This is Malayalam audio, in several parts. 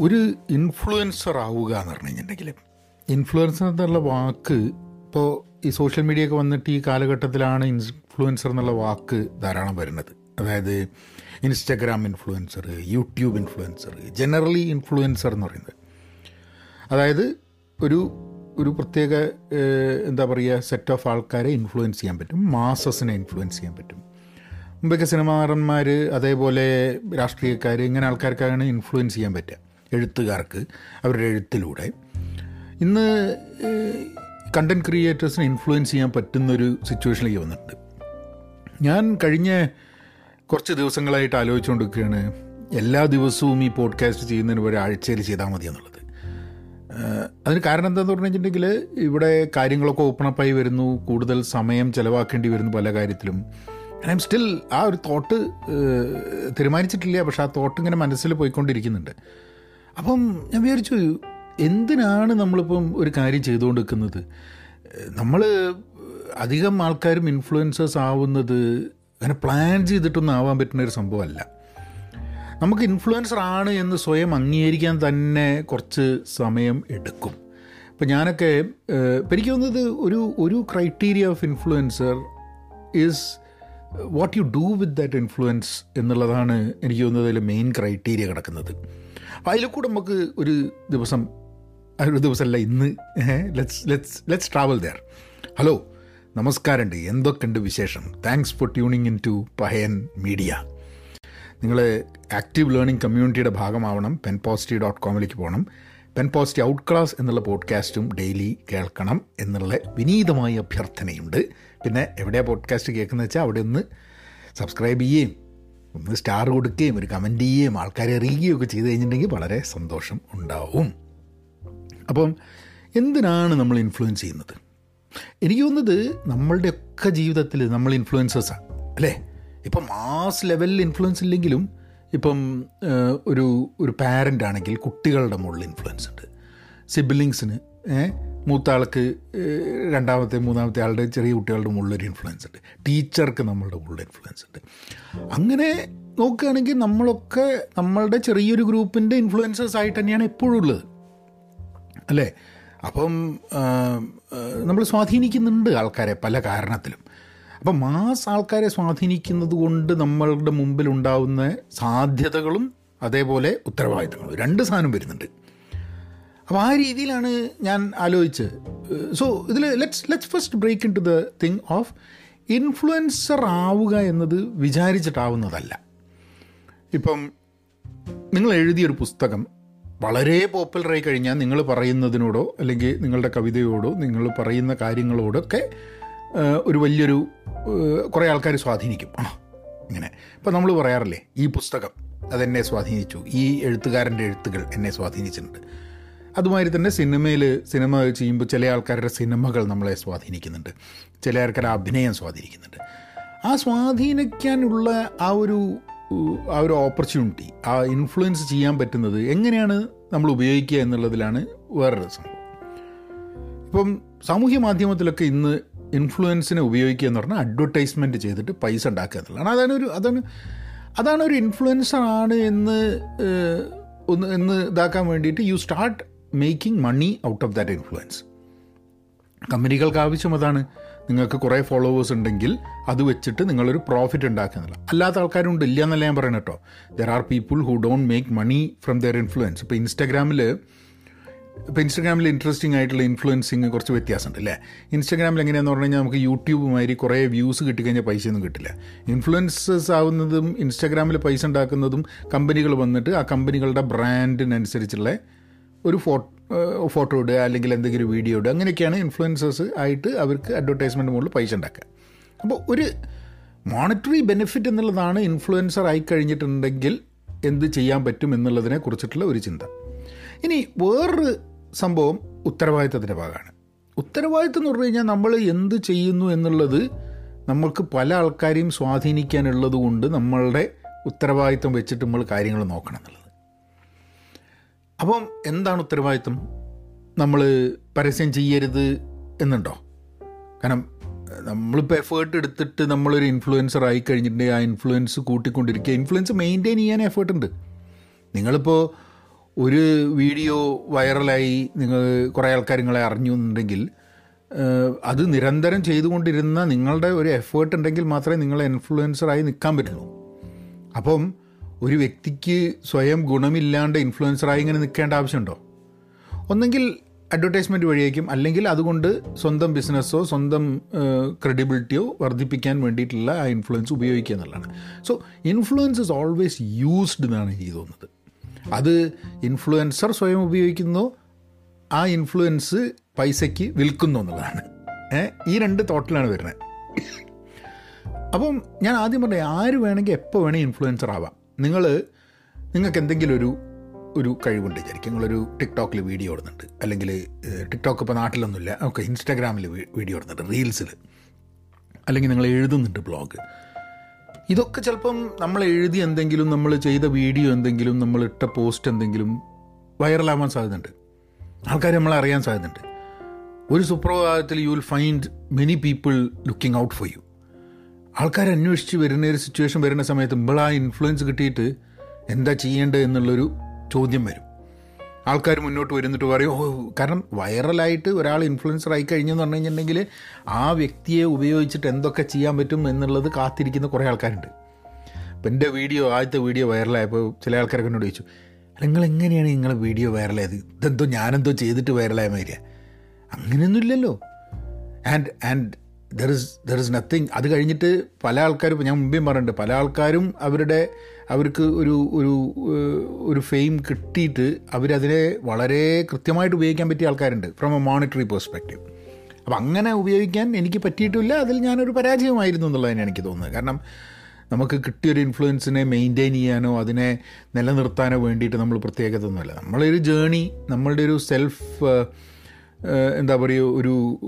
ഒരു ഇൻഫ്ലുവൻസർ ആവുക എന്ന് പറഞ്ഞു കഴിഞ്ഞിട്ടുണ്ടെങ്കിൽ ഇൻഫ്ലുവൻസർ എന്നുള്ള വാക്ക് ഇപ്പോൾ ഈ സോഷ്യൽ മീഡിയ ഒക്കെ വന്നിട്ട് ഈ കാലഘട്ടത്തിലാണ് ഇൻഫ്ലുവൻസർ എന്നുള്ള വാക്ക് ധാരാളം വരുന്നത്. അതായത് Instagram influencer YouTube influencer generally influencer എന്ന് പറയുന്നത്. അതായത് ഒരു ഒരു പ്രത്യേക എന്താ പറയുക സെറ്റ് ഓഫ് ആൾക്കാരെ ഇൻഫ്ലുവൻസ് ചെയ്യാൻ പറ്റും മാസസിനെ ഇൻഫ്ലുവൻസ് ചെയ്യാൻ പറ്റും. മുമ്പൊക്കെ സിനിമാറന്മാർ അതേപോലെ രാഷ്ട്രീയക്കാർ ഇങ്ങനെ ആൾക്കാർക്കാണ് ഇൻഫ്ലുവൻസ് ചെയ്യാൻ പറ്റുക. എഴുത്തുകാർക്ക് അവരുടെ എഴുത്തിലൂടെ. ഇന്ന് കണ്ടന്റ് ക്രിയേറ്റേഴ്സിനെ ഇൻഫ്ലുവൻസ് ചെയ്യാൻ പറ്റുന്നൊരു സിറ്റുവേഷനിലേക്ക് വന്നിട്ടുണ്ട്. ഞാൻ കഴിഞ്ഞ കുറച്ച് ദിവസങ്ങളായിട്ട് ആലോചിച്ചുകൊണ്ടിരിക്കുകയാണ്. എല്ലാ ദിവസവും ഈ പോഡ്കാസ്റ്റ് ചെയ്യുന്നതിന് ഒരു ആഴ്ചയിൽ ചെയ്താൽ മതി എന്നുള്ളത്. അതിന് കാരണം എന്താണെന്ന് പറഞ്ഞു വെച്ചിട്ടുണ്ടെങ്കിൽ ഇവിടെ കാര്യങ്ങളൊക്കെ ഓപ്പൺ അപ്പായി വരുന്നു. കൂടുതൽ സമയം ചിലവാക്കേണ്ടി വരുന്നു പല കാര്യത്തിലും. ഐ എം സ്റ്റിൽ ആ ഒരു തോട്ട് തീരുമാനിച്ചിട്ടില്ല. പക്ഷെ ആ തോട്ട് ഇങ്ങനെ മനസ്സിൽ പോയിക്കൊണ്ടിരിക്കുന്നുണ്ട്. അപ്പം ഞാൻ വിചാരിച്ചു എന്തിനാണ് നമ്മളിപ്പം ഒരു കാര്യം ചെയ്തുകൊണ്ട് നിൽക്കുന്നത് നമ്മൾ അധികം ആൾക്കാരും ഇൻഫ്ലുവൻസേഴ്സ് ആവുന്നത് അങ്ങനെ പ്ലാൻ ചെയ്തിട്ടൊന്നും ആവാൻ പറ്റുന്ന ഒരു സംഭവമല്ല. നമുക്ക് ഇൻഫ്ലുവൻസർ ആണ് എന്ന് സ്വയം അംഗീകരിക്കാൻ തന്നെ കുറച്ച് സമയം എടുക്കും. ഇപ്പം ഞാനൊക്കെ എനിക്ക് തോന്നുന്നത് ഒരു ഒരു criteria of influencer is what you do with that influence എന്നുള്ളതാണ് എനിക്ക് തോന്നുന്നത് അതിൽ മെയിൻ ക്രൈറ്റീരിയ കിടക്കുന്നത്. അപ്പോൾ അതിൽ കൂടെ നമുക്ക് ഒരു ദിവസം ഒരു ദിവസമല്ല ഇന്ന് let's let's let's travel there hello നമസ്കാരമുണ്ട് എന്തൊക്കെയുണ്ട് വിശേഷം? Thanks for tuning in to Pahayan media നിങ്ങൾ ആക്റ്റീവ് ലേണിംഗ് കമ്മ്യൂണിറ്റിയുടെ ഭാഗമാവണം. പെൻ പോസിറ്റീവ് ഡോട്ട് കോമിലേക്ക് പോകണം പെൻ പോസിറ്റീവ് ഔട്ട് ക്ലാസ് എന്നുള്ള പോഡ്കാസ്റ്റും ഡെയിലി കേൾക്കണം എന്നുള്ള വിനീതമായ അഭ്യർത്ഥനയുണ്ട്. പിന്നെ എവിടെയാണ് പോഡ്കാസ്റ്റ് കേൾക്കുന്നത് വെച്ചാൽ അവിടെ ഒന്ന് സബ്സ്ക്രൈബ് ചെയ്യുകയും ഒന്ന് സ്റ്റാർ കൊടുക്കുകയും ഒരു കമന്റ് ചെയ്യുകയും ആൾക്കാരെ അറിയുകയും ഒക്കെ ചെയ്ത് കഴിഞ്ഞിട്ടുണ്ടെങ്കിൽ വളരെ സന്തോഷം ഉണ്ടാവും. അപ്പം എന്തിനാണ് നമ്മൾ ഇൻഫ്ലുവൻസ് ചെയ്യുന്നത്? എനിക്ക് തോന്നുന്നത് നമ്മളുടെയൊക്കെ ജീവിതത്തിൽ നമ്മൾ ഇൻഫ്ലുവൻസേഴ്സാണ് അല്ലേ? ഇപ്പം മാസ് ലെവലിൽ ഇൻഫ്ലുവൻസ് ഇല്ലെങ്കിലും ഇപ്പം ഒരു ഒരു പാരന്റ് ആണെങ്കിൽ കുട്ടികളുടെ മുകളിൽ ഇൻഫ്ലുവൻസ് ഉണ്ട്. സിബിലിങ്സിന് മൂത്ത ആൾക്ക് രണ്ടാമത്തെ മൂന്നാമത്തെ ആളുടെ ചെറിയ കുട്ടികളുടെ മുകളിലൊരു ഇൻഫ്ലുവൻസ് ഉണ്ട്. ടീച്ചർക്ക് നമ്മളുടെ മുകളിൽ ഇൻഫ്ലുവൻസ് ഉണ്ട്. അങ്ങനെ നോക്കുകയാണെങ്കിൽ നമ്മളൊക്കെ നമ്മളുടെ ചെറിയൊരു ഗ്രൂപ്പിന്റെ ഇൻഫ്ലുവൻസേഴ്സ് ആയിട്ട് തന്നെയാണ് എപ്പോഴും ഉള്ളത്. അല്ലേ? അപ്പം നമ്മൾ സ്വാധീനിക്കുന്നുണ്ട് ആൾക്കാരെ പല കാരണത്തിലും. അപ്പം മാസ് ആൾക്കാരെ സ്വാധീനിക്കുന്നത് കൊണ്ട് നമ്മളുടെ മുമ്പിൽ ഉണ്ടാവുന്ന സാധ്യതകളും അതേപോലെ ഉത്തരവാദിത്തങ്ങളും. രണ്ട് സാധനം വരുന്നുണ്ട്. അപ്പോൾ ആ രീതിയിലാണ് ഞാൻ ആലോചിച്ച് സോ ഇതിൽ let's let's first break into the thing of influencer ആവുക എന്നത് വിചാരിച്ചിട്ടാവുന്നതല്ല. ഇപ്പം നിങ്ങൾ എഴുതിയൊരു പുസ്തകം വളരെ പോപ്പുലറായി കഴിഞ്ഞാൽ നിങ്ങൾ പറയുന്നതിനോടോ അല്ലെങ്കിൽ നിങ്ങളുടെ കവിതയോടോ നിങ്ങൾ പറയുന്ന കാര്യങ്ങളോടൊക്കെ ഒരു വലിയൊരു കുറേ ആൾക്കാർ സ്വാധീനിക്കും. ആ ഇങ്ങനെ. ഇപ്പം നമ്മൾ പറയാറില്ലേ ഈ പുസ്തകം അതെന്നെ സ്വാധീനിച്ചു ഈ എഴുത്തുകാരന്റെ എഴുത്തുകൾ എന്നെ സ്വാധീനിച്ചിട്ടുണ്ട്. അതുമാതിരി തന്നെ സിനിമയിൽ സിനിമ ചെയ്യുമ്പോൾ ചില ആൾക്കാരുടെ സിനിമകൾ നമ്മളെ സ്വാധീനിക്കുന്നുണ്ട്. ചില ആൾക്കാരുടെ അഭിനയം സ്വാധീനിക്കുന്നുണ്ട്. ആ സ്വാധീനിക്കാനുള്ള ആ ഒരു ആ ഒരു ഓപ്പർച്യൂണിറ്റി ആ ഇൻഫ്ലുവൻസ് ചെയ്യാൻ പറ്റുന്നത് എങ്ങനെയാണ് നമ്മൾ ഉപയോഗിക്കുക എന്നുള്ളതിലാണ് വേറൊരു സംഭവം. ഇപ്പം സാമൂഹ്യ മാധ്യമത്തിലൊക്കെ ഇന്ന് ഇൻഫ്ലുവൻസിനെ ഉപയോഗിക്കുക എന്ന് പറഞ്ഞാൽ അഡ്വർടൈസ്മെന്റ് ചെയ്തിട്ട് പൈസ ഉണ്ടാക്കുക എന്നുള്ളതാണ്. അതാണ് ഒരു അതാണ് അതാണ് ഒരു ഇൻഫ്ലുവൻസർ ആണ് എന്ന് ഒന്ന് എന്ന് ഇതാക്കാൻ വേണ്ടിയിട്ട് you start making money out of that influence. കമ്പനികൾക്ക് ആവശ്യം അതാണ്. നിങ്ങൾക്ക് കുറേ ഫോളോവേഴ്സ് ഉണ്ടെങ്കിൽ അത് വെച്ചിട്ട് നിങ്ങളൊരു പ്രോഫിറ്റ് ഉണ്ടാക്കുന്നില്ല. അല്ലാത്ത ആൾക്കാരുണ്ട്. ഇല്ല എന്നല്ല ഞാൻ പറയുന്നത് കേട്ടോ. There are people who don't make money from their influence ഇപ്പോൾ ഇൻസ്റ്റാഗ്രാമിൽ ഇപ്പോൾ ഇൻസ്റ്റാഗ്രാമിൽ ഇൻട്രസ്റ്റിംഗ് ആയിട്ടുള്ള ഇൻഫ്ലുവൻസിങ് കുറച്ച് വ്യത്യാസമുണ്ട് അല്ലേ? ഇൻസ്റ്റാഗ്രാമിൽ എങ്ങനെയാണെന്ന് പറഞ്ഞു കഴിഞ്ഞാൽ നമുക്ക് യൂട്യൂബ് മാതിരി കുറേ വ്യൂസ് കിട്ടിക്കഴിഞ്ഞാൽ പൈസയൊന്നും കിട്ടില്ല. ഇൻഫ്ലുവൻസസ് ആവുന്നതും ഇൻസ്റ്റാഗ്രാമിൽ പൈസ ഉണ്ടാക്കുന്നതും കമ്പനികൾ വന്നിട്ട് ആ കമ്പനികളുടെ ബ്രാൻഡിനനുസരിച്ചുള്ള ഒരു ഫോട്ടോ ഫോട്ടോ ഇടുക അല്ലെങ്കിൽ എന്തെങ്കിലും വീഡിയോ ഇടുക അങ്ങനെയൊക്കെയാണ് ഇൻഫ്ലുവൻസേഴ്സ് ആയിട്ട് അവർക്ക് അഡ്വർടൈസ്മെന്റ് മുകളിൽ പൈസ ഉണ്ടാക്കുക. അപ്പോൾ ഒരു മോണിറ്ററി ബെനിഫിറ്റ് എന്നുള്ളതാണ് ഇൻഫ്ലുവൻസർ ആയി കഴിഞ്ഞിട്ടുണ്ടെങ്കിൽ എന്ത് ചെയ്യാൻ പറ്റും എന്നുള്ളതിനെ കുറിച്ചിട്ടുള്ള ഒരു ചിന്ത. ഇനി വേറൊരു സംഭവം ഉത്തരവാദിത്തത്തിന്റെ ഭാഗമാണ്. ഉത്തരവാദിത്തം എന്ന് പറഞ്ഞു കഴിഞ്ഞാൽ നമ്മൾ എന്ത് ചെയ്യുന്നു എന്നുള്ളത് നമ്മൾക്ക് പല ആൾക്കാരെയും സ്വാധീനിക്കാനുള്ളത് കൊണ്ട് നമ്മളുടെ ഉത്തരവാദിത്തം വെച്ചിട്ട് നമ്മൾ കാര്യങ്ങൾ നോക്കണം എന്നുള്ളത്. അപ്പം എന്താണ് ഉത്തരവാദിത്വം? നമ്മൾ പരസ്യം ചെയ്യരുത് എന്നുണ്ടോ? കാരണം നമ്മളിപ്പോൾ എഫേർട്ട് എടുത്തിട്ട് നമ്മളൊരു ഇൻഫ്ലുവൻസർ ആയി കഴിഞ്ഞിട്ടുണ്ടെങ്കിൽ ആ ഇൻഫ്ലുവൻസ് കൂട്ടിക്കൊണ്ടിരിക്കുക. ഇൻഫ്ലുവൻസ് മെയിന്റെയിൻ ചെയ്യാൻ എഫേർട്ട് ഉണ്ട്. നിങ്ങളിപ്പോൾ ഒരു വീഡിയോ വൈറലായി നിങ്ങൾ കുറേ ആൾക്കാർ നിങ്ങളെ അറിഞ്ഞു എന്നുണ്ടെങ്കിൽ അത് നിരന്തരം ചെയ്തുകൊണ്ടിരുന്ന നിങ്ങളുടെ ഒരു എഫേർട്ട് ഉണ്ടെങ്കിൽ മാത്രമേ നിങ്ങളെ ഇൻഫ്ലുവൻസറായി നിൽക്കാൻ പറ്റുള്ളൂ. അപ്പം ഒരു വ്യക്തിക്ക് സ്വയം ഗുണമില്ലാണ്ട് ഇൻഫ്ലുവൻസറായി ഇങ്ങനെ നിൽക്കേണ്ട ആവശ്യമുണ്ടോ? ഒന്നെങ്കിൽ അഡ്വർടൈസ്മെന്റ് വഴിയായിരിക്കും. അല്ലെങ്കിൽ അതുകൊണ്ട് സ്വന്തം ബിസിനസ്സോ സ്വന്തം ക്രെഡിബിലിറ്റിയോ വർദ്ധിപ്പിക്കാൻ വേണ്ടിയിട്ടുള്ള ആ ഇൻഫ്ലുവൻസ് ഉപയോഗിക്കുക എന്നുള്ളതാണ്. So influence is always used എന്നാണ് എനിക്ക് തോന്നുന്നത്. അത് ഇൻഫ്ലുവൻസർ സ്വയം ഉപയോഗിക്കുന്നു ആ ഇൻഫ്ലുവൻസ് പൈസയ്ക്ക് വിൽക്കുന്നു എന്നുള്ളതാണ്. ഈ രണ്ട് തോട്ടിലാണ് വരുന്നത്. അപ്പം ഞാൻ ആദ്യം പറഞ്ഞത് ആര് വേണമെങ്കിൽ എപ്പോൾ വേണമെങ്കിൽ ഇൻഫ്ലുവൻസർ ആവാം. നിങ്ങൾ നിങ്ങൾക്ക് എന്തെങ്കിലും ഒരു ഒരു കഴിവുണ്ട്. വിചാരിക്കും നിങ്ങളൊരു ടിക്ടോക്കിൽ വീഡിയോ ഇടുന്നുണ്ട്. അല്ലെങ്കിൽ ടിക്ടോക്ക് ഇപ്പോൾ നാട്ടിലൊന്നുമില്ല. ഓക്കെ ഇൻസ്റ്റാഗ്രാമിൽ വീഡിയോ ഇടുന്നുണ്ട് റീൽസിൽ അല്ലെങ്കിൽ നിങ്ങൾ എഴുതുന്നുണ്ട് ബ്ലോഗ്. ഇതൊക്കെ ചിലപ്പം നമ്മൾ എഴുതി എന്തെങ്കിലും നമ്മൾ ചെയ്ത വീഡിയോ എന്തെങ്കിലും നമ്മൾ ഇട്ട പോസ്റ്റ് എന്തെങ്കിലും വൈറലാവാൻ സാധ്യതയുണ്ട്. ആൾക്കാർ നമ്മളെ അറിയാൻ സാധ്യതയുണ്ട്. ഒരു സുപ്രഭാതത്തിൽ you will find many people looking out for you ആൾക്കാർ അന്വേഷിച്ച് വരുന്ന ഒരു സിറ്റുവേഷൻ വരുന്ന സമയത്ത് ഇപ്പോൾ ആ ഇൻഫ്ലുവൻസ് കിട്ടിയിട്ട് എന്താ ചെയ്യേണ്ടത് എന്നുള്ളൊരു ചോദ്യം വരും. ആൾക്കാർ മുന്നോട്ട് വരുന്നിട്ട് പറയും ഓ കാരണം വൈറലായിട്ട് ഒരാൾ ഇൻഫ്ലുവൻസർ ആയി കഴിഞ്ഞെന്ന് പറഞ്ഞു കഴിഞ്ഞിട്ടുണ്ടെങ്കിൽ ആ വ്യക്തിയെ ഉപയോഗിച്ചിട്ട് എന്തൊക്കെ ചെയ്യാൻ പറ്റും എന്നുള്ളത് കാത്തിരിക്കുന്ന കുറേ ആൾക്കാരുണ്ട്. അപ്പം എന്റെ വീഡിയോ ആദ്യത്തെ വീഡിയോ വൈറലായപ്പോൾ ചില ആൾക്കാരൊക്കെ എന്നോട് ചോദിച്ചു "അല്ല, നിങ്ങൾ എങ്ങനെയാണ് നിങ്ങളെ വീഡിയോ വൈറലായത്? ഇതെന്തോ ഞാനെന്തോ ചെയ്തിട്ട് വൈറലായ മാതിരിയാണ് അങ്ങനെയൊന്നും ഇല്ലല്ലോ and and there is there is nothing അത് കഴിഞ്ഞിട്ട് പല ആൾക്കാരും ഞാൻ മുമ്പേ പറഞ്ഞിട്ടുണ്ട് പല ആൾക്കാരും അവരുടെ അവർക്ക് ഒരു ഒരു ഒരു ഫെയിം കിട്ടിയിട്ട് അവരതിനെ വളരെ കൃത്യമായിട്ട് ഉപയോഗിക്കാൻ പറ്റിയ ആൾക്കാരുണ്ട് ഫ്രം എ മോണിറ്ററി പെർസ്പെക്റ്റീവ് അപ്പം അങ്ങനെ ഉപയോഗിക്കാൻ എനിക്ക് പറ്റിയിട്ടില്ല അതിൽ ഞാനൊരു പരാജയമായിരുന്നു എന്നുള്ളതാണ് എനിക്ക് തോന്നുന്നത്. കാരണം നമുക്ക് കിട്ടിയൊരു ഇൻഫ്ലുവൻസിനെ മെയിന്റെയിൻ ചെയ്യാനോ അതിനെ നിലനിർത്താനോ വേണ്ടിയിട്ട് നമ്മൾ പ്രത്യേകതൊന്നുമല്ല. നമ്മളൊരു ജേണി നമ്മളുടെ ഒരു സെൽഫ് എന്താ പറയുക ഒരു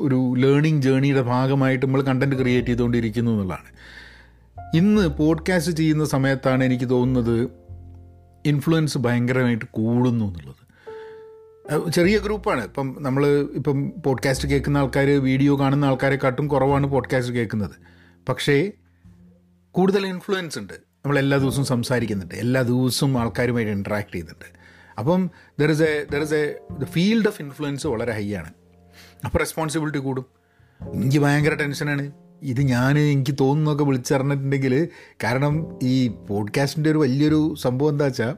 ഒരു ലേണിംഗ് ജേണിയുടെ ഭാഗമായിട്ട് നമ്മൾ കണ്ടന്റ് ക്രിയേറ്റ് ചെയ്തുകൊണ്ടിരിക്കുന്നു എന്നുള്ളതാണ്. ഇന്ന് പോഡ്കാസ്റ്റ് ചെയ്യുന്ന സമയത്താണ് എനിക്ക് തോന്നുന്നത് ഇൻഫ്ലുവൻസ് ഭയങ്കരമായിട്ട് കൂടുന്നു എന്നുള്ളത്. ചെറിയ ഗ്രൂപ്പാണ്. ഇപ്പം നമ്മൾ ഇപ്പം പോഡ്കാസ്റ്റ് കേൾക്കുന്ന ആൾക്കാർ വീഡിയോ കാണുന്ന ആൾക്കാരെക്കാട്ടും കുറവാണ് പോഡ്കാസ്റ്റ് കേൾക്കുന്നത്. പക്ഷേ കൂടുതൽ ഇൻഫ്ലുവൻസ് ഉണ്ട്. നമ്മൾ എല്ലാ ദിവസവും സംസാരിക്കുന്നുണ്ട്. എല്ലാ ദിവസവും ആൾക്കാരുമായിട്ട് ഇൻട്രാക്ട് ചെയ്യുന്നുണ്ട്. അപ്പം there is a there is a the field of influence വളരെ ഹൈ ആണ്. അപ്പോൾ റെസ്പോൺസിബിലിറ്റി കൂടും. എനിക്ക് ഭയങ്കര ടെൻഷനാണ് ഇത് ഞാൻ എനിക്ക് തോന്നുന്നൊക്കെ വിളിച്ചറിഞ്ഞിട്ടുണ്ടെങ്കിൽ കാരണം ഈ പോഡ്കാസ്റ്റിന്റെ ഒരു വലിയൊരു സംഭവം എന്താ വെച്ചാൽ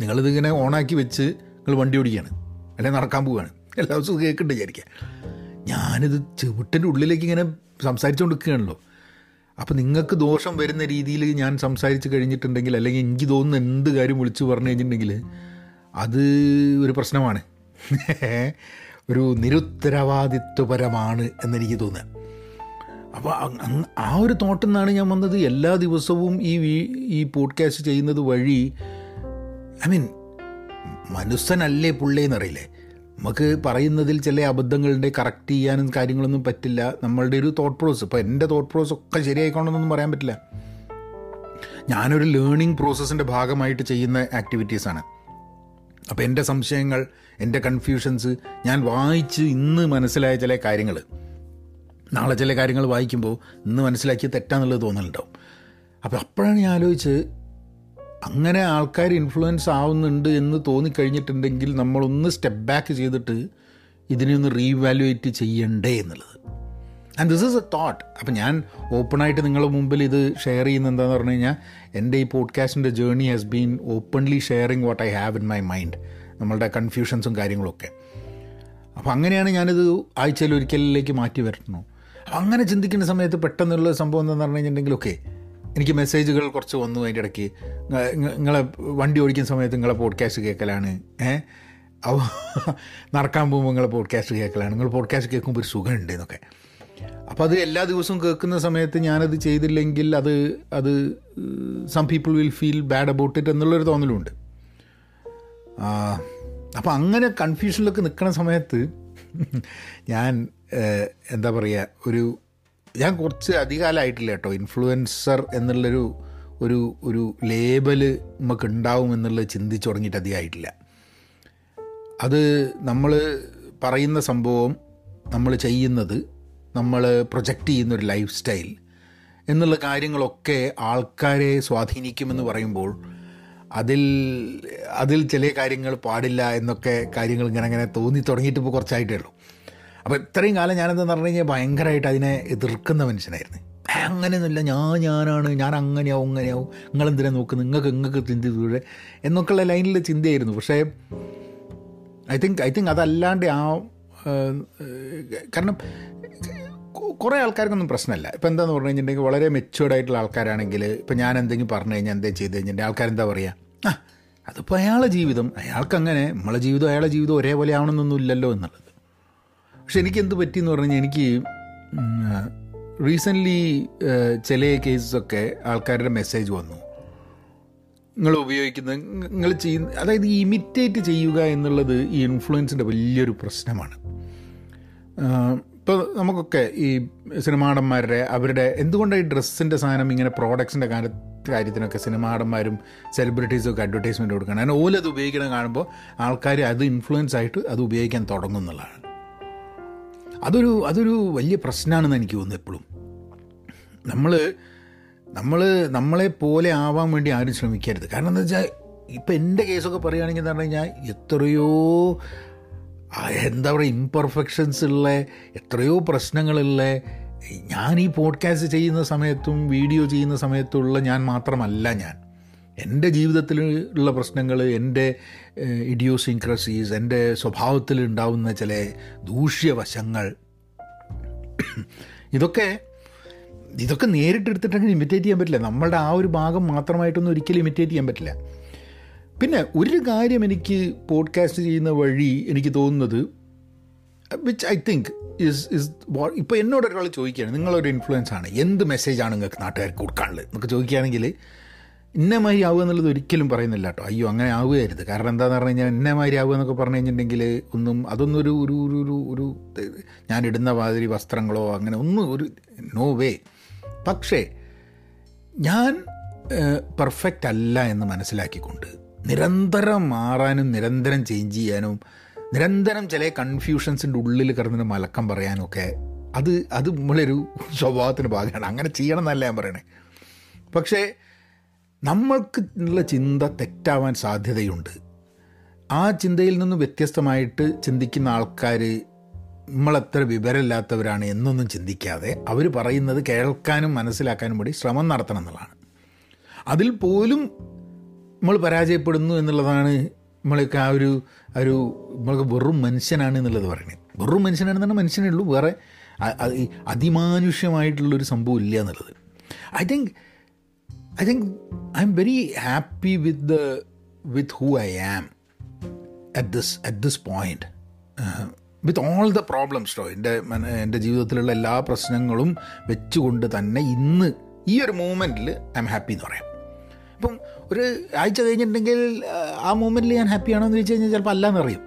നിങ്ങളിതിങ്ങനെ ഓണാക്കി വെച്ച് നിങ്ങൾ വണ്ടി ഓടിക്കുകയാണ് അല്ലെങ്കിൽ നടക്കാൻ പോവുകയാണ് എല്ലാ ദിവസവും കേൾക്കുന്നുണ്ട് വിചാരിക്കുക ഞാനിത് ചുവട്ടിന്റെ ഉള്ളിലേക്ക് ഇങ്ങനെ സംസാരിച്ചുകൊണ്ടിരിക്കുകയാണല്ലോ അപ്പോൾ നിങ്ങൾക്ക് ദോഷം വരുന്ന രീതിയിൽ ഞാൻ സംസാരിച്ച് കഴിഞ്ഞിട്ടുണ്ടെങ്കിൽ അല്ലെങ്കിൽ എനിക്ക് തോന്നുന്ന എന്ത് കാര്യം വിളിച്ചു പറഞ്ഞു കഴിഞ്ഞിട്ടുണ്ടെങ്കിൽ അത് ഒരു പ്രശ്നമാണ്. ഒരു നിരുത്തരവാദിത്വപരമാണ് എന്നെനിക്ക് തോന്നുക അപ്പോൾ ആ ഒരു തോട്ടിൽ നിന്നാണ് ഞാൻ വന്നത്. എല്ലാ ദിവസവും ഈ ഈ പോഡ്കാസ്റ്റ് ചെയ്യുന്നത് വഴി ഐ മീൻ മനുഷ്യനല്ലേ പുള്ളേന്നറിയില്ലേ? നമുക്ക് പറയുന്നതിൽ ചില അബദ്ധങ്ങളുടെ കറക്റ്റ് ചെയ്യാനും കാര്യങ്ങളൊന്നും പറ്റില്ല. നമ്മളുടെ ഒരു തോട്ട് പ്രോസസ് ഇപ്പോൾ എന്റെ തോട്ട് പ്രോസസ് ഒക്കെ ശരിയായിക്കോണമെന്നൊന്നും പറയാൻ പറ്റില്ല. ഞാനൊരു ലേണിംഗ് പ്രോസസ്സിന്റെ ഭാഗമായിട്ട് ചെയ്യുന്ന ആക്ടിവിറ്റീസാണ് അപ്പോൾ എന്റെ സംശയങ്ങൾ എന്റെ കൺഫ്യൂഷൻസ് ഞാൻ വായിച്ച് ഇന്ന് മനസ്സിലായ ചില കാര്യങ്ങൾ നാളെ ചില കാര്യങ്ങൾ വായിക്കുമ്പോൾ ഇന്ന് മനസ്സിലാക്കിയ തെറ്റാന്നുള്ളത് തോന്നലുണ്ടാവും. അപ്പോൾ അപ്പോഴാണ് ഞാൻ ആലോചിച്ച് അങ്ങനെ ആൾക്കാർ ഇൻഫ്ലുവൻസ് ആവുന്നുണ്ട് എന്ന് തോന്നിക്കഴിഞ്ഞിട്ടുണ്ടെങ്കിൽ നമ്മളൊന്ന് സ്റ്റെപ്പ് ബാക്ക് ചെയ്തിട്ട് ഇതിനെ ഒന്ന് റീവാലുവേറ്റ് ചെയ്യണ്ടേ എന്നുള്ളത്. And this is a thought അപ്പം ഞാൻ ഓപ്പണായിട്ട് നിങ്ങളുടെ മുമ്പിൽ ഇത് ഷെയർ ചെയ്യുന്ന എന്താണെന്ന് പറഞ്ഞു കഴിഞ്ഞാൽ എന്റെ ഈ പോഡ്കാസ്റ്റിന്റെ journey has been openly sharing what I have in my mind നമ്മളുടെ കൺഫ്യൂഷൻസും കാര്യങ്ങളൊക്കെ അപ്പോൾ അങ്ങനെയാണ് ഞാനിത് ആഴ്ചയിൽ ഒരിക്കലിലേക്ക് മാറ്റി വരണോ അങ്ങനെ ചിന്തിക്കുന്ന സമയത്ത് പെട്ടെന്നുള്ള സംഭവം എന്താണെന്ന് പറഞ്ഞു കഴിഞ്ഞിട്ടുണ്ടെങ്കിൽ ഓക്കെ എനിക്ക് മെസ്സേജുകൾ കുറച്ച് വന്നു അതിന്റെ ഇടയ്ക്ക്. നിങ്ങ- നിങ്ങ- നിങ്ങളെ വണ്ടി ഓടിക്കുന്ന സമയത്ത് നിങ്ങളെ പോഡ്കാസ്റ്റ് കേൾക്കലാണ് ഏഹ് അപ്പോൾ നടക്കാൻ പോകുമ്പോൾ നിങ്ങളെ പോഡ്കാസ്റ്റ് കേൾക്കലാണ് നിങ്ങൾ പോഡ്കാസ്റ്റ് കേൾക്കുമ്പോൾ ഒരു സുഖമുണ്ട് എന്നൊക്കെ. അപ്പോൾ അത് എല്ലാ ദിവസവും കേൾക്കുന്ന സമയത്ത് ഞാനത് ചെയ്തില്ലെങ്കിൽ അത് അത് some people will feel bad about it എന്നുള്ളൊരു തോന്നലുണ്ട്. അപ്പോൾ അങ്ങനെ കൺഫ്യൂഷനിലൊക്കെ നിൽക്കുന്ന സമയത്ത് ഞാൻ എന്താ പറയുക ഒരു ഞാൻ കുറച്ച് അധികാലമായിട്ടില്ല കേട്ടോ. ഇൻഫ്ലുവൻസർ എന്നുള്ളൊരു ഒരു ഒരു ലേബൽ നമുക്ക് ഉണ്ടാവും എന്നുള്ളത് ചിന്തിച്ചു തുടങ്ങിയിട്ട് അധികമായിട്ടില്ല അത് നമ്മൾ പറയുന്ന സംഭവം നമ്മൾ ചെയ്യുന്നത് നമ്മൾ പ്രൊജക്റ്റ് ചെയ്യുന്ന ഒരു ലൈഫ് സ്റ്റൈൽ എന്നുള്ള കാര്യങ്ങളൊക്കെ ആൾക്കാരെ സ്വാധീനിക്കുമെന്ന് പറയുമ്പോൾ അതിൽ അതിൽ ചില കാര്യങ്ങൾ പാടില്ല എന്നൊക്കെ കാര്യങ്ങൾ ഇങ്ങനെ അങ്ങനെ തോന്നി തുടങ്ങിയിട്ട് ഇപ്പോൾ കുറച്ചായിട്ടേ ഉള്ളൂ. അപ്പോൾ ഇത്രയും കാലം ഞാനെന്താന്ന് പറഞ്ഞു കഴിഞ്ഞാൽ ഭയങ്കരമായിട്ട് അതിനെ എതിർക്കുന്ന മനുഷ്യനായിരുന്നു. "ഏ, അങ്ങനെയൊന്നുമില്ല ഞാൻ ഞാനാണ് ഞാൻ അങ്ങനെയാവും അങ്ങനെയാവും നിങ്ങളെന്തിനാ നോക്കുന്നത് നിങ്ങൾക്ക് നിങ്ങൾക്ക് ചിന്തി ദൂരെ എന്നൊക്കെയുള്ള ലൈനിൽ ചിന്തയായിരുന്നു. പക്ഷേ ഐ തിങ്ക് ഐ തിങ്ക് അതല്ലാണ്ട് ആ കാരണം കുറേ ആൾക്കാർക്കൊന്നും പ്രശ്നമല്ല. ഇപ്പം എന്താന്ന് പറഞ്ഞു കഴിഞ്ഞിട്ടുണ്ടെങ്കിൽ വളരെ മെച്ചുവേർഡ് ആയിട്ടുള്ള ആൾക്കാരാണെങ്കിൽ ഇപ്പം ഞാൻ എന്തെങ്കിലും പറഞ്ഞു കഴിഞ്ഞാൽ എന്തെങ്കിലും ചെയ്ത് കഴിഞ്ഞിട്ടുണ്ടെങ്കിൽ ആൾക്കാരെന്താ പറയുക ആ അതിപ്പോൾ അയാളുടെ ജീവിതം അയാൾക്കങ്ങനെ നമ്മളെ ജീവിതം അയാളുടെ ജീവിതം ഒരേപോലെ ആവണമെന്നൊന്നും ഇല്ലല്ലോ എന്നുള്ളത്. പക്ഷെ എനിക്ക് എന്ത് പറ്റി പറഞ്ഞു കഴിഞ്ഞാൽ എനിക്ക് റീസെന്റ്ലി ചില കേസസൊക്കെ ആൾക്കാരുടെ മെസ്സേജ് വന്നു. നിങ്ങൾ ഉപയോഗിക്കുന്ന നിങ്ങൾ ചെയ്യുന്ന അതായത് ഇമിറ്റേറ്റ് ചെയ്യുക എന്നുള്ളത് ഈ ഇൻഫ്ലുവൻസിന്റെ വലിയൊരു പ്രശ്നമാണ്. ഇപ്പോൾ നമുക്കൊക്കെ ഈ സിനിമാടന്മാരുടെ അവരുടെ എന്തുകൊണ്ടാണ് ഈ ഡ്രസ്സിന്റെ സാധനം ഇങ്ങനെ പ്രോഡക്ട്സിന്റെ കാര്യ കാര്യത്തിനൊക്കെ സിനിമാടന്മാരും സെലിബ്രിറ്റീസും ഒക്കെ അഡ്വർടൈസ്മെന്റ് കൊടുക്കണം? അതിന് ഓലത് ഉപയോഗിക്കണം കാണുമ്പോൾ ആൾക്കാർ അത് ഇൻഫ്ലുവൻസ് ആയിട്ട് അത് ഉപയോഗിക്കാൻ തുടങ്ങും എന്നുള്ളതാണ്. അതൊരു അതൊരു വലിയ പ്രശ്നമാണെന്ന് എനിക്ക് തോന്നുന്നു എപ്പോഴും. നമ്മൾ നമ്മൾ നമ്മളെ പോലെ ആവാൻ വേണ്ടി ആരും ശ്രമിക്കരുത്. കാരണം എന്താ വെച്ചാൽ ഇപ്പം എന്റെ കേസൊക്കെ പറയുകയാണെങ്കിൽ എന്ന് പറഞ്ഞു കഴിഞ്ഞാൽ എത്രയോ എന്താ പറയുക ഇംപെർഫെക്ഷൻസ് ഉള്ള എത്രയോ പ്രശ്നങ്ങളുള്ള ഞാൻ ഈ പോഡ്കാസ്റ്റ് ചെയ്യുന്ന സമയത്തും വീഡിയോ ചെയ്യുന്ന സമയത്തുള്ള ഞാൻ മാത്രമല്ല ഞാൻ. എന്റെ ജീവിതത്തിൽ ഉള്ള പ്രശ്നങ്ങൾ എന്റെ ഇഡിയോസിൻക്രസീസ് എന്റെ സ്വഭാവത്തിൽ ഉണ്ടാവുന്ന ചില ദൂഷ്യവശങ്ങൾ. ഇതൊക്കെ ഇതൊക്കെ നേരിട്ടെടുത്തിട്ടെങ്കിൽ ഇമിറ്റേറ്റ് ചെയ്യാൻ പറ്റില്ല. നമ്മളുടെ ആ ഒരു ഭാഗം മാത്രമായിട്ടൊന്നും ഒരിക്കലും ഇമിറ്റേറ്റ് ചെയ്യാൻ പറ്റില്ല. പിന്നെ ഒരു കാര്യം എനിക്ക് പോഡ്കാസ്റ്റ് ചെയ്യുന്ന വഴി എനിക്ക് തോന്നുന്നത് which I think is is ഇപ്പോൾ എന്നോട് ഒരാൾ ചോദിക്കുകയാണ് നിങ്ങളൊരു ഇൻഫ്ലുവൻസ് ആണ് എന്ത് മെസ്സേജാണ് നിങ്ങൾക്ക് നാട്ടുകാർക്ക് കൊടുക്കാനുള്ളത്? എന്നൊക്കെ ചോദിക്കുകയാണെങ്കിൽ ഇന്നമാതിരി ആവുക എന്നുള്ളത് ഒരിക്കലും പറയുന്നില്ല കേട്ടോ. അയ്യോ അങ്ങനെ ആവുകയരുത് കാരണം എന്താണെന്ന് പറഞ്ഞു കഴിഞ്ഞാൽ ഇന്നമാതിരി ആവുക എന്നൊക്കെ പറഞ്ഞു കഴിഞ്ഞിട്ടുണ്ടെങ്കിൽ ഒന്നും അതൊന്നൊരു ഒരു ഒരു ഒരു ഒരു ഞാൻ ഇടുന്ന മാതിരി വസ്ത്രങ്ങളോ അങ്ങനെ ഒന്നും ഒരു നോ വേ പക്ഷേ ഞാൻ പെർഫെക്റ്റ് അല്ല എന്ന് മനസ്സിലാക്കിക്കൊണ്ട് നിരന്തരം മാറാനും നിരന്തരം ചേഞ്ച് ചെയ്യാനും നിരന്തരം ചില കൺഫ്യൂഷൻസിന്റെ ഉള്ളിൽ കിടന്നിട്ട് മലക്കം പറയാനും ഒക്കെ അത് അത് നമ്മളൊരു സ്വഭാവത്തിന്റെ ഭാഗമാണ്. അങ്ങനെ ചെയ്യണം എന്നല്ല ഞാൻ പറയണേ. പക്ഷേ നമ്മൾക്ക് ഉള്ള ചിന്ത തെറ്റാവാൻ സാധ്യതയുണ്ട്. ആ ചിന്തയിൽ നിന്ന് വ്യത്യസ്തമായിട്ട് ചിന്തിക്കുന്ന ആൾക്കാർ നമ്മളത്ര വിവരമില്ലാത്തവരാണ് എന്നൊന്നും ചിന്തിക്കാതെ അവർ പറയുന്നത് കേൾക്കാനും മനസ്സിലാക്കാനും വേണ്ടി ശ്രമം നടത്തണം എന്നുള്ളതാണ്. അതിൽ പോലും നമ്മൾ പരാജയപ്പെടുന്നു എന്നുള്ളതാണ് നമ്മളൊക്കെ ആ ഒരു ഒരു നമ്മൾക്ക് വെറും മനുഷ്യനാണ് എന്നുള്ളത് പറയുന്നത്. വെറും മനുഷ്യനാണെന്ന് പറഞ്ഞാൽ മനുഷ്യനേ ഉള്ളൂ. വേറെ അതിമാനുഷ്യമായിട്ടുള്ളൊരു സംഭവം ഇല്ല എന്നുള്ളത്. I think I think I am very happy with with who I am at this at this point with all the problems കേട്ടോ എന്റെ എന്റെ ജീവിതത്തിലുള്ള എല്ലാ പ്രശ്നങ്ങളും വെച്ചുകൊണ്ട് തന്നെ ഇന്ന് ഈ ഒരു മൂമെന്റിൽ ഐ എം ഹാപ്പി എന്ന് പറയാം. ഇപ്പം ഒരു ആഴ്ച കഴിഞ്ഞിട്ടുണ്ടെങ്കിൽ ആ, മൂമെന്റിൽ ഞാൻ ഹാപ്പിയാണോ എന്ന് ചോദിച്ചു കഴിഞ്ഞാൽ ചിലപ്പോൾ അല്ലാന്ന് അറിയും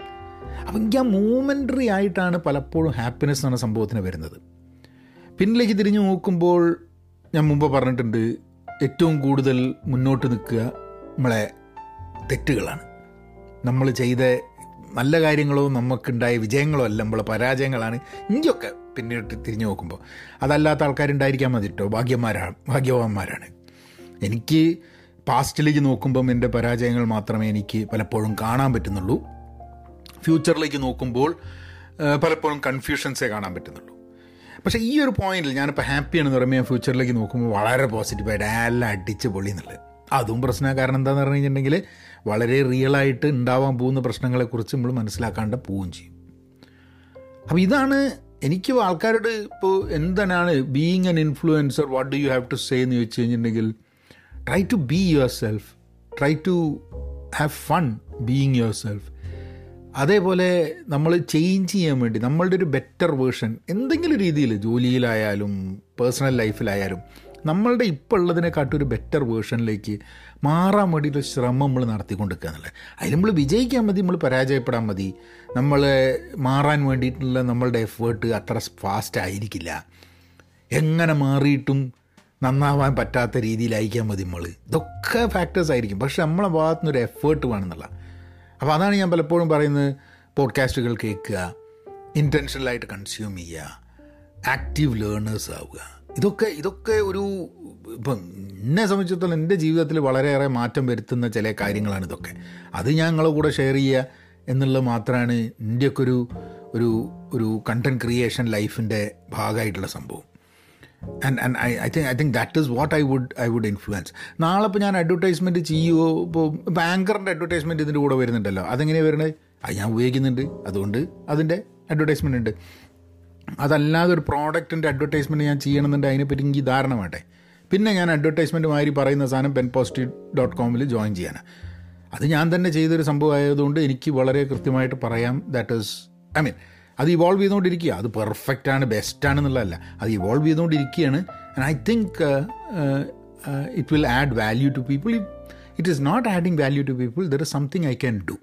അപ്പം എനിക്ക് ആ മൂമെന്ററി ആയിട്ടാണ് പലപ്പോഴും ഹാപ്പിനെസ് എന്ന സംഭവത്തിന് വരുന്നത്. പിന്നിലേക്ക് തിരിഞ്ഞു നോക്കുമ്പോൾ ഞാൻ മുമ്പ് പറഞ്ഞിട്ടുണ്ട് ഏറ്റവും കൂടുതൽ മുന്നോട്ട് നിൽക്കുക നമ്മളെ തെറ്റുകളാണ്. നമ്മൾ ചെയ്ത നല്ല കാര്യങ്ങളോ നമുക്കുണ്ടായ വിജയങ്ങളോ അല്ല നമ്മളെ പരാജയങ്ങളാണ്. ഇഞ്ചൊക്കെ പിന്നീട് തിരിഞ്ഞു നോക്കുമ്പോൾ അതല്ലാത്ത ആൾക്കാരുണ്ടായിരിക്കാൻ മതി കേട്ടോ ഭാഗ്യന്മാരാണ് ഭാഗ്യവാന്മാരാണ്. എനിക്ക് പാസ്റ്റിലേക്ക് നോക്കുമ്പം എന്റെ പരാജയങ്ങൾ മാത്രമേ എനിക്ക് പലപ്പോഴും കാണാൻ പറ്റുന്നുള്ളൂ. ഫ്യൂച്ചറിലേക്ക് നോക്കുമ്പോൾ പലപ്പോഴും കൺഫ്യൂഷൻസേ കാണാൻ പറ്റുന്നുള്ളൂ. പക്ഷേ ഈ ഒരു പോയിന്റിൽ ഞാനിപ്പോൾ ഹാപ്പിയാണെന്ന് പറയുമ്പോൾ ഞാൻ ഫ്യൂച്ചറിലേക്ക് നോക്കുമ്പോൾ വളരെ പോസിറ്റീവായിട്ട് എല്ലാം അടിച്ച് പൊളി എന്നുള്ളത്. അതും പ്രശ്നം കാരണം എന്താണെന്ന് പറഞ്ഞു കഴിഞ്ഞിട്ടുണ്ടെങ്കിൽ വളരെ റിയലായിട്ട് ഉണ്ടാവാൻ പോകുന്ന പ്രശ്നങ്ങളെക്കുറിച്ച് നമ്മൾ മനസ്സിലാക്കാണ്ട് പോവുകയും ചെയ്യും. അപ്പോൾ ഇതാണ് എനിക്ക് ആൾക്കാരോട് ഇപ്പോൾ എന്താണ് being an influencer what do you have to say എന്ന് ചോദിച്ചു കഴിഞ്ഞിട്ടുണ്ടെങ്കിൽ try to be yourself try to have fun being yourself അതേപോലെ നമ്മൾ ചേഞ്ച് ചെയ്യാൻ വേണ്ടി നമ്മളുടെ ഒരു ബെറ്റർ വേർഷൻ എന്തെങ്കിലും രീതിയിൽ ജോലിയിലായാലും പേഴ്സണൽ ലൈഫിലായാലും നമ്മളുടെ ഇപ്പോൾ ഉള്ളതിനെക്കാട്ടും ഒരു ബെറ്റർ വേർഷനിലേക്ക് മാറാൻ വേണ്ടിയിട്ട് ശ്രമം നമ്മൾ നടത്തിക്കൊണ്ടിരിക്കുക എന്നുള്ളത്. അതിൽ നമ്മൾ വിജയിക്കാൻ മതി നമ്മൾ പരാജയപ്പെടാൻ മതി. നമ്മൾ മാറാൻ വേണ്ടിയിട്ടുള്ള നമ്മളുടെ എഫേർട്ട് അത്ര ഫാസ്റ്റ് ആയിരിക്കില്ല. എങ്ങനെ മാറിയിട്ടും നന്നാവാൻ പറ്റാത്ത രീതിയിലായിരിക്കാൻ മതി നമ്മൾ. ഇതൊക്കെ ഫാക്ടേഴ്സ് ആയിരിക്കും. പക്ഷെ നമ്മളെ ഭാഗത്തുനിന്ന് ഒരു എഫേർട്ട് വേണമെന്നുള്ള അപ്പോൾ അതാണ് ഞാൻ പലപ്പോഴും പറയുന്നത് പോഡ്കാസ്റ്റുകൾ കേൾക്കുക ഇന്റൻഷനലായിട്ട് കൺസ്യൂം ചെയ്യുക ആക്റ്റീവ് ലേണേഴ്സ് ആവുക. ഇതൊക്കെ ഇതൊക്കെ ഒരു ഇപ്പം എന്നെ സംബന്ധിച്ചിടത്തോളം എന്റെ ജീവിതത്തിൽ വളരെയേറെ മാറ്റം വരുത്തുന്ന ചില കാര്യങ്ങളാണ് ഇതൊക്കെ. അത് ഞാൻ നിങ്ങളുടെ കൂടെ ഷെയർ ചെയ്യുക എന്നുള്ളത് മാത്രമാണ് എന്റെയൊക്കെ ഒരു ഒരു ഒരു കണ്ടന്റ് ക്രിയേഷൻ ലൈഫിന്റെ ഭാഗമായിട്ടുള്ള സംഭവം. And and I I think I think that is what I would I would influence നാളെ ഇപ്പോൾ ഞാൻ അഡ്വർടൈസ്മെന്റ് ചെയ്യുമോ ഇപ്പോൾ ഇപ്പോൾ ആങ്കറിന്റെ അഡ്വർടൈസ്മെന്റ് ഇതിന്റെ കൂടെ വരുന്നുണ്ടല്ലോ. അതെങ്ങനെയാണ് വരുന്നത് അത് ഞാൻ ഉപയോഗിക്കുന്നുണ്ട്. അതുകൊണ്ട് അതിന്റെ അഡ്വർടൈസ്മെന്റ് ഉണ്ട്. അതല്ലാതെ ഒരു പ്രോഡക്റ്റിന്റെ അഡ്വർടൈസ്മെന്റ് ഞാൻ ചെയ്യണമെന്നുണ്ട് അതിനെപ്പറ്റി എനിക്ക് ധാരണ വേണ്ടേ? പിന്നെ ഞാൻ അഡ്വർടൈസ്മെന്റ് മാതിരി പറയുന്ന സാധനം പെൻ പോസിറ്റീവ് ഡോട്ട് കോമിൽ ജോയിൻ ചെയ്യാനാണ് അത് ഞാൻ തന്നെ ചെയ്തൊരു സംഭവമായതുകൊണ്ട് എനിക്ക് വളരെ കൃത്യമായിട്ട് പറയാം. ദാറ്റ് ഈസ് ഐ മീൻ അത് ഇവോൾവ് ചെയ്തുകൊണ്ടിരിക്കുക. അത് പെർഫെക്റ്റ് ആണ് ബെസ്റ്റ് ആണ് എന്നുള്ളതല്ല. അത് ഇവോൾവ് ചെയ്തുകൊണ്ടിരിക്കുകയാണ്. And I think it will add value to people it is not adding value to people there is something I can do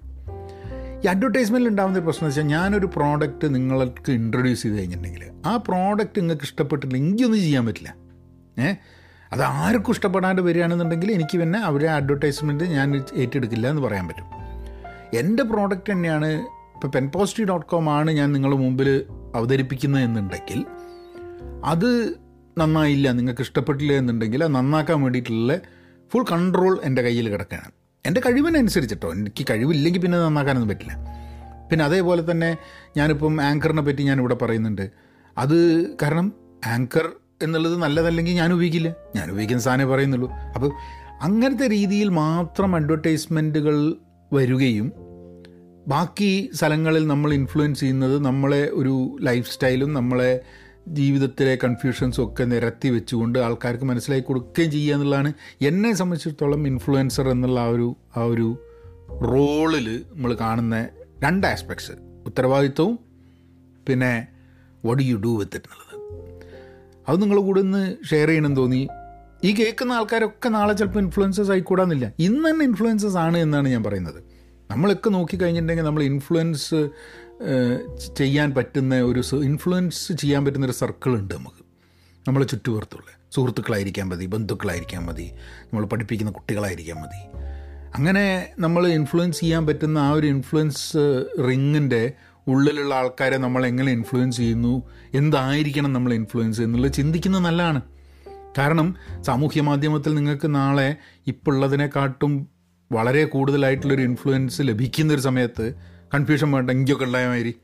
ഈ അഡ്വർടൈസ്മെന്റിൽ ഉണ്ടാകുന്ന പ്രശ്നം എന്ന് വെച്ചാൽ ഞാനൊരു പ്രോഡക്റ്റ് നിങ്ങൾക്ക് ഇൻട്രൊഡ്യൂസ് ചെയ്ത് കഴിഞ്ഞിട്ടുണ്ടെങ്കിൽ ആ പ്രോഡക്റ്റ് നിങ്ങൾക്ക് ഇഷ്ടപ്പെട്ടില്ല എനിക്കൊന്നും ചെയ്യാൻ പറ്റില്ല. ഏ? അത് ആർക്കും ഇഷ്ടപ്പെടാണ്ട് വരികയാണെന്നുണ്ടെങ്കിൽ എനിക്ക് പിന്നെ അവരെ അഡ്വർടൈസ്മെന്റ് ഞാൻ ഏറ്റെടുക്കില്ല എന്ന് പറയാൻ പറ്റും. എന്റെ പ്രോഡക്റ്റ് തന്നെയാണ് ഇപ്പോൾ പെൻ പോസിറ്റീവ് ഡോട്ട് കോം ആണ് ഞാൻ നിങ്ങളുടെ മുമ്പിൽ അവതരിപ്പിക്കുന്നത് എന്നുണ്ടെങ്കിൽ അത് നന്നായില്ല നിങ്ങൾക്ക് ഇഷ്ടപ്പെട്ടില്ല എന്നുണ്ടെങ്കിൽ അത് നന്നാക്കാൻ വേണ്ടിയിട്ടുള്ള ഫുൾ കൺട്രോൾ എന്റെ കയ്യിൽ കിടക്കുകയാണ്. എന്റെ കഴിവിനനുസരിച്ചിട്ടോ എനിക്ക് കഴിവില്ലെങ്കിൽ പിന്നെ നന്നാക്കാനൊന്നും പറ്റില്ല. പിന്നെ അതേപോലെ തന്നെ ഞാനിപ്പം ആങ്കറിനെ പറ്റി ഞാൻ ഇവിടെ പറയുന്നുണ്ട്. അത് കാരണം ആങ്കർ എന്നുള്ളത് നല്ലതല്ലെങ്കിൽ ഞാൻ ഉപയോഗിക്കില്ല. ഞാൻ ഉപയോഗിക്കുന്ന സാധനമേ പറയുന്നുള്ളൂ. അപ്പോൾ അങ്ങനത്തെ രീതിയിൽ മാത്രം അഡ്വർടൈസ്മെന്റുകൾ വരികയും ബാക്കി സ്ഥലങ്ങളിൽ നമ്മൾ ഇൻഫ്ലുവൻസ് ചെയ്യുന്നത് നമ്മളെ ഒരു ലൈഫ് സ്റ്റൈലും നമ്മളെ ജീവിതത്തിലെ കൺഫ്യൂഷൻസും ഒക്കെ നിരത്തി വെച്ചുകൊണ്ട് ആൾക്കാർക്ക് മനസ്സിലാക്കി കൊടുക്കുകയും ചെയ്യുക എന്നുള്ളതാണ് എന്നെ സംബന്ധിച്ചിടത്തോളം ഇൻഫ്ലുവൻസർ എന്നുള്ള ആ ഒരു ആ ഒരു റോളിൽ നമ്മൾ കാണുന്ന രണ്ട് ആസ്പെക്ട്സ് ഉത്തരവാദിത്വവും പിന്നെ what you do with it എന്നുള്ളത്. അത് നിങ്ങൾ കൂടെ ഒന്ന് ഷെയർ ചെയ്യണമെന്ന് തോന്നി. ഈ കേൾക്കുന്ന ആൾക്കാരൊക്കെ നാളെ ചിലപ്പോൾ ഇൻഫ്ലുവൻസേഴ്സ് ആയിക്കൂടാന്നില്ല. ഇന്ന് തന്നെ ഇൻഫ്ലുവൻസേഴ്സ് ആണ് എന്നാണ് ഞാൻ പറയുന്നത്. നമ്മളൊക്കെ നോക്കിക്കഴിഞ്ഞിട്ടുണ്ടെങ്കിൽ നമ്മൾ ഇൻഫ്ലുവൻസ് ചെയ്യാൻ പറ്റുന്ന ഒരു ഇൻഫ്ലുവൻസ് ചെയ്യാൻ പറ്റുന്ന ഒരു സർക്കിൾ ഉണ്ട് നമുക്ക്. നമ്മളെ ചുറ്റുപുറത്തുള്ള സുഹൃത്തുക്കളായിരിക്കാൻ മതി ബന്ധുക്കളായിരിക്കാൻ മതി നമ്മൾ പഠിപ്പിക്കുന്ന കുട്ടികളായിരിക്കാൻ മതി. അങ്ങനെ നമ്മൾ ഇൻഫ്ലുവൻസ് ചെയ്യാൻ പറ്റുന്ന ആ ഒരു ഇൻഫ്ലുവൻസ് റിങ്ങിന്റെ ഉള്ളിലുള്ള ആൾക്കാരെ നമ്മൾ എങ്ങനെ ഇൻഫ്ലുവൻസ് ചെയ്യുന്നു എന്തായിരിക്കണം നമ്മൾ ഇൻഫ്ലുവൻസ് എന്നുള്ളത് ചിന്തിക്കുന്നത് നല്ലതാണ്. കാരണം സാമൂഹ്യ മാധ്യമത്തിൽ നിങ്ങൾക്ക് നാളെ ഇപ്പോൾ ഉള്ളതിനെക്കാട്ടും വളരെ കൂടുതലായിട്ടുള്ളൊരു ഇൻഫ്ലുവൻസ് ലഭിക്കുന്ന ഒരു സമയത്ത് കൺഫ്യൂഷൻ വേണ്ട ഇങ്ങൊക്കെ ഉണ്ടായമാതിരി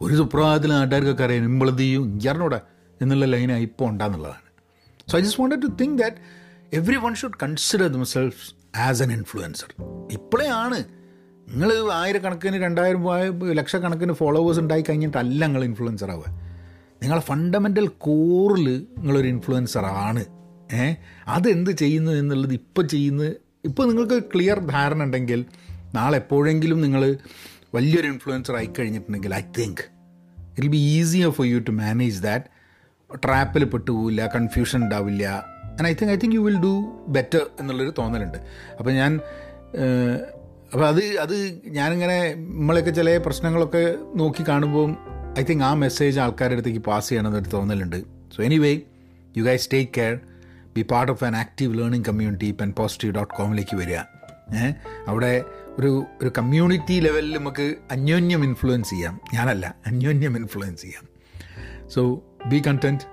ഒരു സുപ്രഭാതത്തിൽ നാട്ടുകാർക്കൊക്കെ അറിയാം ഇമ്പളത് ചെയ്യും ഇഞ്ചറിനോടെ എന്നുള്ള ലൈനായി ഇപ്പോൾ ഉണ്ടാകുന്നുള്ളതാണ് so I just wanted to think that everyone should consider themselves as an influencer ഇപ്പോഴേ ആണ് നിങ്ങൾ ആയിരക്കണക്കിന് രണ്ടായിരം ലക്ഷക്കണക്കിന് ഫോളോവേഴ്സ് ഉണ്ടായി കഴിഞ്ഞിട്ടല്ല നിങ്ങൾ ഇൻഫ്ലുവൻസർ ആവുക. നിങ്ങളെ ഫണ്ടമെന്റൽ കോറിൽ നിങ്ങളൊരു ഇൻഫ്ലുവൻസർ ആണ്. ഏ? അതെന്ത് ചെയ്യുന്നു എന്നുള്ളത് ഇപ്പോൾ ചെയ്യുന്നത് ഇപ്പോൾ നിങ്ങൾക്ക് ക്ലിയർ ധാരണ ഉണ്ടെങ്കിൽ നാളെ എപ്പോഴെങ്കിലും നിങ്ങൾ വലിയൊരു ഇൻഫ്ലുവൻസർ ആയി കഴിഞ്ഞിട്ടുണ്ടെങ്കിൽ I think it be easier for you to manage that ട്രാപ്പിൽ പെട്ടുപോകില്ല കൺഫ്യൂഷൻ ഉണ്ടാവില്ല. And I think I think you will do better എന്നുള്ളൊരു തോന്നലുണ്ട്. അപ്പോൾ ഞാൻ അപ്പോൾ അത് അത് ഞാനിങ്ങനെ നമ്മളെയൊക്കെ ചില പ്രശ്നങ്ങളൊക്കെ നോക്കി കാണുമ്പോൾ ഐ തിങ്ക് ആ മെസ്സേജ് ആൾക്കാരുടെ അടുത്തേക്ക് പാസ് ചെയ്യണമെന്നൊരു തോന്നലുണ്ട്. So anyway you guys take care be part of an active learning community pen positive dot കോമിലേക്ക് വരിക. ഏഹ് അവിടെ ഒരു ഒരു കമ്മ്യൂണിറ്റി ലെവലിൽ നമുക്ക് അന്യോന്യം ഇൻഫ്ലുവൻസ് ചെയ്യാം. ഞാനല്ല അന്യോന്യം ഇൻഫ്ലുവൻസ് ചെയ്യാം. So be content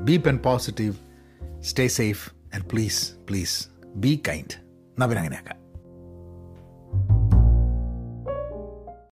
be pen positive stay safe and please please be kind നവൻ അങ്ങനെയാക്കാം.